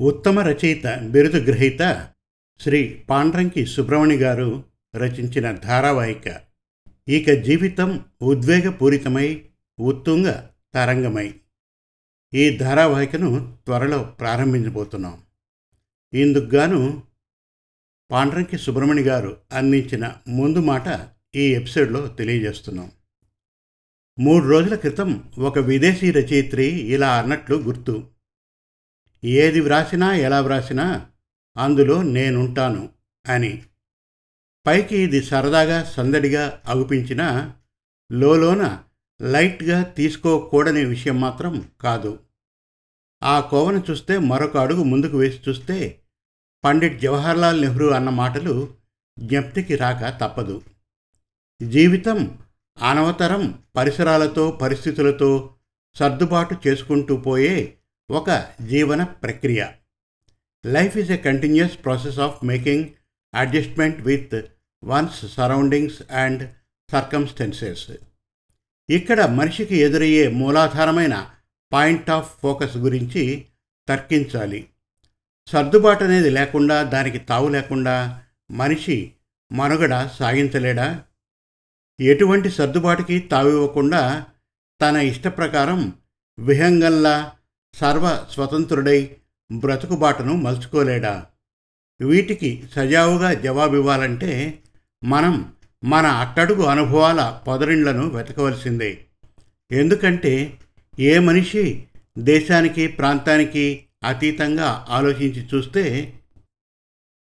ఉత్తమ రచయిత బిరుదు గ్రహీత శ్రీ పాండ్రంకి సుబ్రమణి గారు రచించిన ధారావాహిక. ఇక జీవితం ఉద్వేగపూరితమై ఉత్తుంగ తరంగమై. ఈ ధారావాహికను త్వరలో ప్రారంభించబోతున్నాం. ఇందుకుగాను పాండ్రంకి సుబ్రమణి గారు అందించిన ముందు మాట ఈ ఎపిసోడ్లో తెలియజేస్తున్నాం. మూడు రోజుల క్రితం ఒక విదేశీ రచయిత్రి ఇలా అన్నట్లు గుర్తు. ఏది వ్రాసినా ఎలా వ్రాసినా అందులో నేనుంటాను అని. పైకి ఇది సరదాగా సందడిగా అగుపించినా లోలోన లైట్గా తీసుకోకూడని విషయం మాత్రం కాదు. ఆ కోవను చూస్తే మరొక అడుగు ముందుకు వేసి చూస్తే పండిట్ జవహర్లాల్ నెహ్రూ అన్న మాటలు జ్ఞప్తికి రాక తప్పదు. జీవితం అనవతరం పరిసరాలతో పరిస్థితులతో సర్దుబాటు చేసుకుంటూ పోయే ఒక జీవన ప్రక్రియ. Life is a continuous process of making adjustment with one's surroundings and circumstances ఇక్కడ మనిషికి ఎదురయ్యే మూలాధారమైన పాయింట్ ఆఫ్ ఫోకస్ గురించి తర్కించాలి. సర్దుబాటు అనేది లేకుండా దానికి తావు లేకుండా మనిషి మనుగడ సాగించలేడా? ఎటువంటి సర్దుబాటుకి తావివ్వకుండా తన ఇష్టప్రకారం విహంగంలా సర్వ స్వతంత్రుడై బ్రతుకుబాటును మలుచుకోలేడా? వీటికి సజావుగా జవాబివ్వాలంటే మనం మన అట్టడుగు అనుభవాల పొదరిండ్లను వెతకవలసిందే. ఎందుకంటే ఏ మనిషి దేశానికి ప్రాంతానికి అతీతంగా ఆలోచించి చూస్తే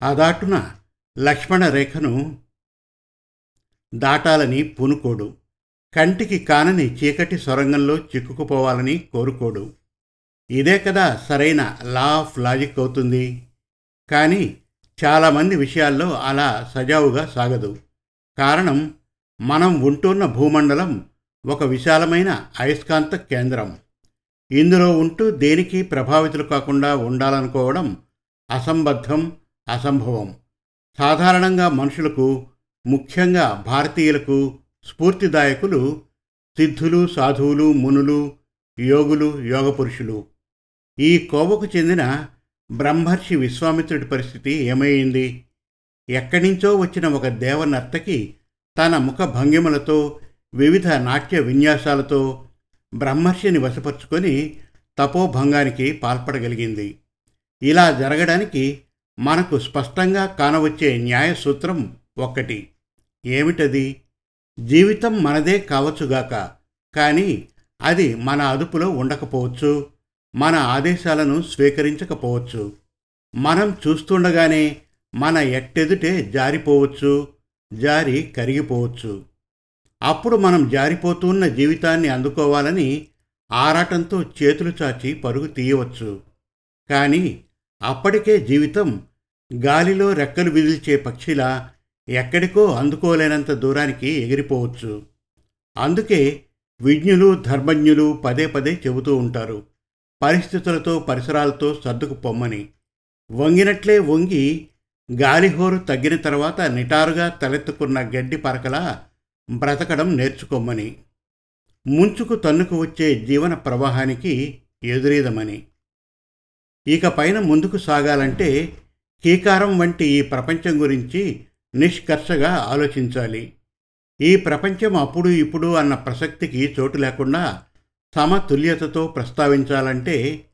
అదాటున లక్ష్మణ రేఖను దాటాలని పూనుకోడు. కంటికి కానని చీకటి సొరంగంలో చిక్కుకుపోవాలని కోరుకోడు. ఇదే కదా సరైన లా ఆఫ్ లాజిక్ అవుతుంది. కానీ చాలామంది విషయాల్లో అలా సజావుగా సాగదు. కారణం మనం ఉంటున్న భూమండలం ఒక విశాలమైన అయస్కాంత కేంద్రం. ఇందులో ఉంటూ దేనికి ప్రభావితులు కాకుండా ఉండాలనుకోవడం అసంబద్ధం అసంభవం. సాధారణంగా మనుషులకు ముఖ్యంగా భారతీయులకు స్ఫూర్తిదాయకులు సిద్ధులు సాధువులు మునులు యోగులు యోగపురుషులు. ఈ కోవకు చెందిన బ్రహ్మర్షి విశ్వామిత్రుడి పరిస్థితి ఏమైంది? ఎక్కడి నుంచో వచ్చిన ఒక దేవనర్తకి తన ముఖ భంగిమలతో వివిధ నాట్య విన్యాసాలతో బ్రహ్మర్షిని వశపరుచుకొని తపోభంగానికి పాల్పడగలిగింది. ఇలా జరగడానికి మనకు స్పష్టంగా కానవచ్చే న్యాయ సూత్రం ఒకటి. ఏమిటది? జీవితం మనదే కావచ్చుగాక కానీ అది మన అదుపులో ఉండకపోవచ్చు మన ఆదేశాలను స్వీకరించకపోవచ్చు. మనం చూస్తుండగానే మన ఎట్టెదుటే జారిపోవచ్చు జారి కరిగిపోవచ్చు. అప్పుడు మనం జారిపోతున్న జీవితాన్ని అందుకోవాలని ఆరాటంతో చేతులు చాచి పరుగు తీయవచ్చు. కానీ అప్పటికే జీవితం గాలిలో రెక్కలు విదిల్చే పక్షిలా ఎక్కడికో అందుకోలేనంత దూరానికి ఎగిరిపోవచ్చు. అందుకే విజ్ఞులు ధర్మజ్ఞులు పదే పదే చెబుతూ ఉంటారు పరిస్థితులతో పరిసరాలతో సర్దుకు పొమ్మని వంగినట్లే వంగి గాలిహోరు తగ్గిన తర్వాత నిటారుగా తలెత్తుకున్న గడ్డి పరకలా బ్రతకడం నేర్చుకోమని. ముంచుకు తన్నుకు వచ్చే జీవన ప్రవాహానికి ఎదురీదమని. ఇక పైన ముందుకు సాగాలంటే కీకారం వంటి ఈ ప్రపంచం గురించి నిష్కర్షగా ఆలోచించాలి. ఈ ప్రపంచం అప్పుడు ఇప్పుడు అన్న ప్రసక్తికి చోటు లేకుండా సమతుల్యతతో ప్రస్తావించాలంటే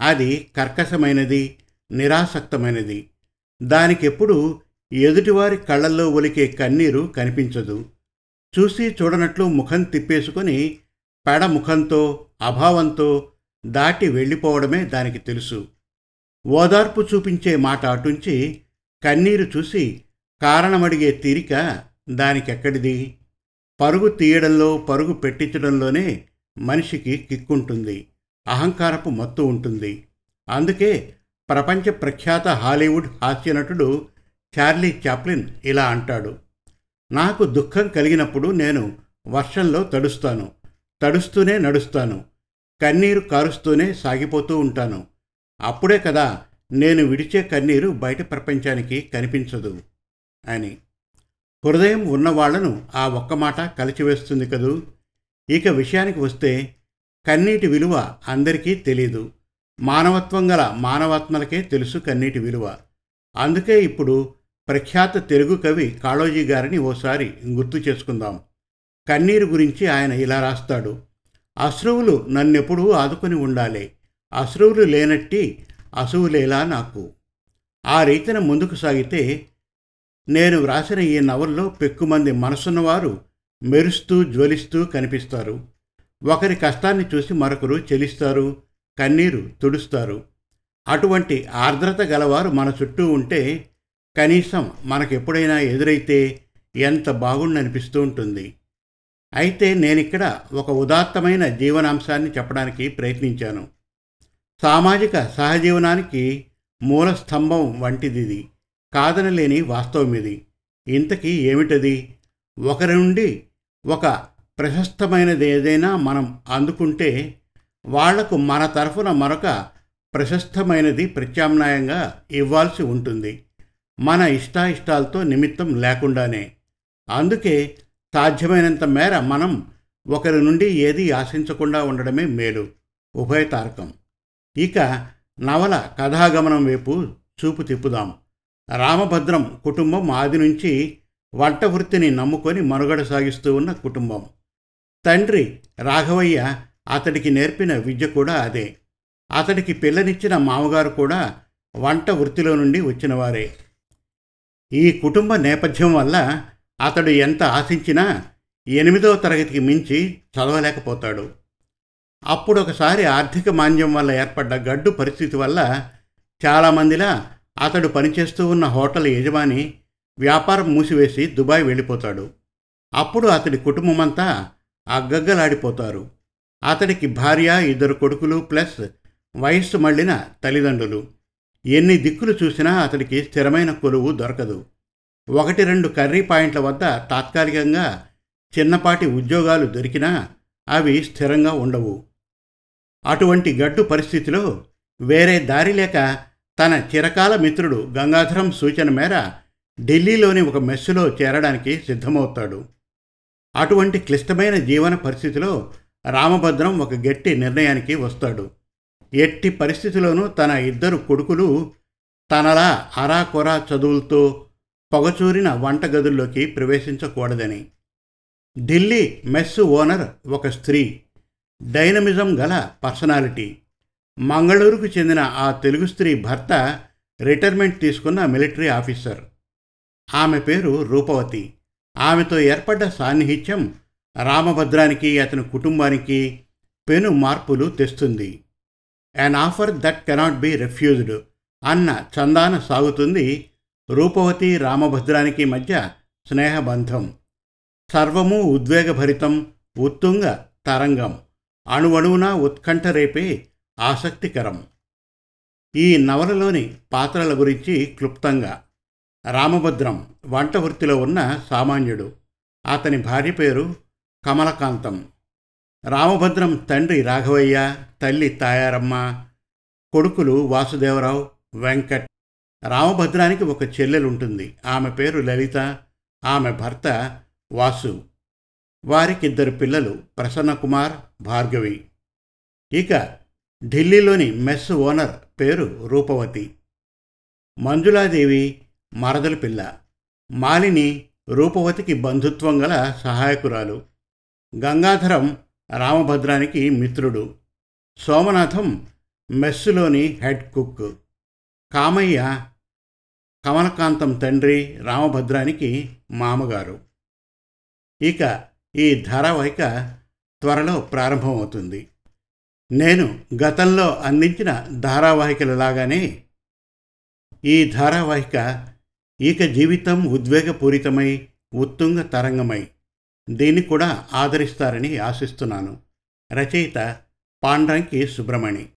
అది కర్కశమైనది నిరాసక్తమైనది. దానికెప్పుడు ఎదుటివారి కళ్ళల్లో ఒలికే కన్నీరు కనిపించదు. చూసి చూడనట్లు ముఖం తిప్పేసుకొని పెడ ముఖంతో అభావంతో దాటి వెళ్ళిపోవడమే దానికి తెలుసు. ఓదార్పు చూపించే మాట అటుంచి కన్నీరు చూసి కారణమడిగే తీరిక దానికెక్కడిది? పరుగు తీయడంలో పరుగు పెట్టించడంలోనే మనిషికి కిక్కుంటుంది. అహంకారపు మత్తు ఉంటుంది. అందుకే ప్రపంచ ప్రఖ్యాత హాలీవుడ్ హాస్యనటుడు చార్లీ చాప్లిన్ ఇలా అంటాడు. నాకు దుఃఖం కలిగినప్పుడు నేను వర్షంలో తడుస్తాను. తడుస్తూనే నడుస్తాను. కన్నీరు కారుస్తూనే సాగిపోతూ ఉంటాను. అప్పుడే కదా నేను విడిచే కన్నీరు బయట ప్రపంచానికి కనిపించదు. అని. హృదయం ఉన్నవాళ్ళను ఆ ఒక్క మాట కలిచివేస్తుంది కదూ? ఇక విషయానికి వస్తే కన్నీటి విలువ అందరికీ తెలీదు. మానవత్వం గల మానవాత్మలకే తెలుసు కన్నీటి విలువ. అందుకే ఇప్పుడు ప్రఖ్యాత తెలుగు కవి కాళోజీ గారిని ఓసారి గుర్తు చేసుకుందాం. కన్నీరు గురించి ఆయన ఇలా రాస్తాడు. అశ్రువులు నన్నెప్పుడూ ఆదుకొని ఉండాలి. అశ్రువులు లేనట్టి అసువులేలా నాకు. ఆ రీతిన ముందుకు సాగితే నేను వ్రాసిన ఈ నవల్లో పెక్కుమంది మనసున్నవారు మెరుస్తూ జ్వలిస్తూ కనిపిస్తారు. ఒకరి కష్టాన్ని చూసి మరొకరు చెలిస్తారు కన్నీరు తుడుస్తారు. అటువంటి ఆర్ద్రత గలవారు మన చుట్టూ ఉంటే కనీసం మనకెప్పుడైనా ఎదురైతే ఎంత బాగుండనిపిస్తూ ఉంటుంది. అయితే నేనిక్కడ ఒక ఉదాత్తమైన జీవనాంశాన్ని చెప్పడానికి ప్రయత్నించాను. సామాజిక సహజీవనానికి మూల స్తంభం వంటిది కాదనలేని వాస్తవం ఇది ఇంతకీ ఏమిటది? ఒకరి నుండి ఒక ప్రశస్తమైనది ఏదైనా మనం అందుకుంటే వాళ్ళకు మన తరఫున మరొక ప్రశస్తమైనది ప్రత్యామ్నాయంగా ఇవ్వాల్సి ఉంటుంది. మన ఇష్టాయిష్టాలతో నిమిత్తం లేకుండానే. అందుకే సాధ్యమైనంత మేర మనం ఒకరి నుండి ఏది ఆశించకుండా ఉండడమే మేలు. ఉభయతారకం ఇక నవల కథాగమనం వైపు చూపు తిప్పుదాం. రామభద్రం కుటుంబం ఆది నుంచి వంట వృత్తిని నమ్ముకొని మనుగడ సాగిస్తూ ఉన్న కుటుంబం. తండ్రి రాఘవయ్య అతడికి నేర్పిన విద్య కూడా అదే. అతడికి పిల్లనిచ్చిన మామగారు కూడా వంట వృత్తిలో నుండి వచ్చినవారే. ఈ కుటుంబ నేపథ్యం వల్ల అతడు ఎంత ఆశించినా ఎనిమిదవ తరగతికి మించి చదవలేకపోతాడు. అప్పుడు ఒకసారి ఆర్థిక మాంద్యం వల్ల ఏర్పడ్డ గడ్డు పరిస్థితి వల్ల చాలామందిలా అతడు పనిచేస్తూ ఉన్న హోటల్ యజమాని వ్యాపారం మూసివేసి దుబాయ్ వెళ్ళిపోతాడు. అప్పుడు అతడి కుటుంబమంతా అగ్గగ్గలాడిపోతారు. అతడికి భార్య ఇద్దరు కొడుకులు ప్లస్ వయస్సు మళ్ళిన తల్లిదండ్రులు. ఎన్ని దిక్కులు చూసినా అతడికి స్థిరమైన కొలువు దొరకదు. ఒకటి రెండు కర్రీ పాయింట్ల వద్ద తాత్కాలికంగా చిన్నపాటి ఉద్యోగాలు దొరికినా అవి స్థిరంగా ఉండవు. అటువంటి గడ్డు పరిస్థితిలో వేరే దారి లేక తన చిరకాల మిత్రుడు గంగాధరం సూచన మేర ఢిల్లీలోని ఒక మెస్సులో చేరడానికి సిద్ధమవుతాడు. అటువంటి క్లిష్టమైన జీవన పరిస్థితిలో రామభద్రం ఒక గట్టి నిర్ణయానికి వస్తాడు. ఎట్టి పరిస్థితిలోనూ తన ఇద్దరు కొడుకులు తనలా అరాకొరా చదువులతో పొగచూరిన వంటగదుల్లోకి ప్రవేశించకూడదని. ఢిల్లీ మెస్ ఓనర్ ఒక స్త్రీ. డైనమిజం గల పర్సనాలిటీ. మంగళూరుకు చెందిన ఆ తెలుగు స్త్రీ భర్త రిటైర్మెంట్ తీసుకున్న మిలిటరీ ఆఫీసర్. ఆమె పేరు రూపవతి. ఆమెతో ఏర్పడ్డ సాన్నిహిత్యం రామభద్రానికి అతని కుటుంబానికి పెను మార్పులు తెస్తుంది. An offer that cannot be refused అన్న చందాన సాగుతుంది రూపవతి రామభద్రానికి మధ్య స్నేహబంధం. సర్వము ఉద్వేగభరితం ఉత్తుంగ తరంగం. అణువణువున ఉత్కంఠ రేపే ఆసక్తికరం. ఈ నవలలోని పాత్రల గురించి క్లుప్తంగా రామభద్రం వంట వృత్తిలో ఉన్న సామాన్యుడు. అతని భార్య పేరు కమలకాంతం. రామభద్రం తండ్రి రాఘవయ్య తల్లి తాయారమ్మ కొడుకులు వాసుదేవరావు వెంకట్. రామభద్రానికి ఒక చెల్లెలుంటుంది. ఆమె పేరు లలిత ఆమె భర్త వాసు. వారికిద్దరు పిల్లలు ప్రసన్నకుమార్ భార్గవి. ఇక ఢిల్లీలోని మెస్ ఓనర్ పేరు రూపవతి. మంజులాదేవి మరదల పిల్ల. మాలిని రూపవతికి బంధుత్వం గల సహాయకురాలు. గంగాధరం రామభద్రానికి మిత్రుడు. సోమనాథం మెస్సులోని హెడ్ కుక్. కామయ్య కమలకాంతం తండ్రి రామభద్రానికి మామగారు. ఇక ఈ ధారావాహిక త్వరలో ప్రారంభమవుతుంది. నేను గతంలో అందించిన ధారావాహికలలాగానే ఈ ధారావాహిక ఇక జీవితం ఉద్వేగపూరితమై ఉత్తుంగ తరంగమై దీన్ని కూడా ఆదరిస్తారని ఆశిస్తున్నాను. రచయిత పాండ్రంకి సుబ్రమణి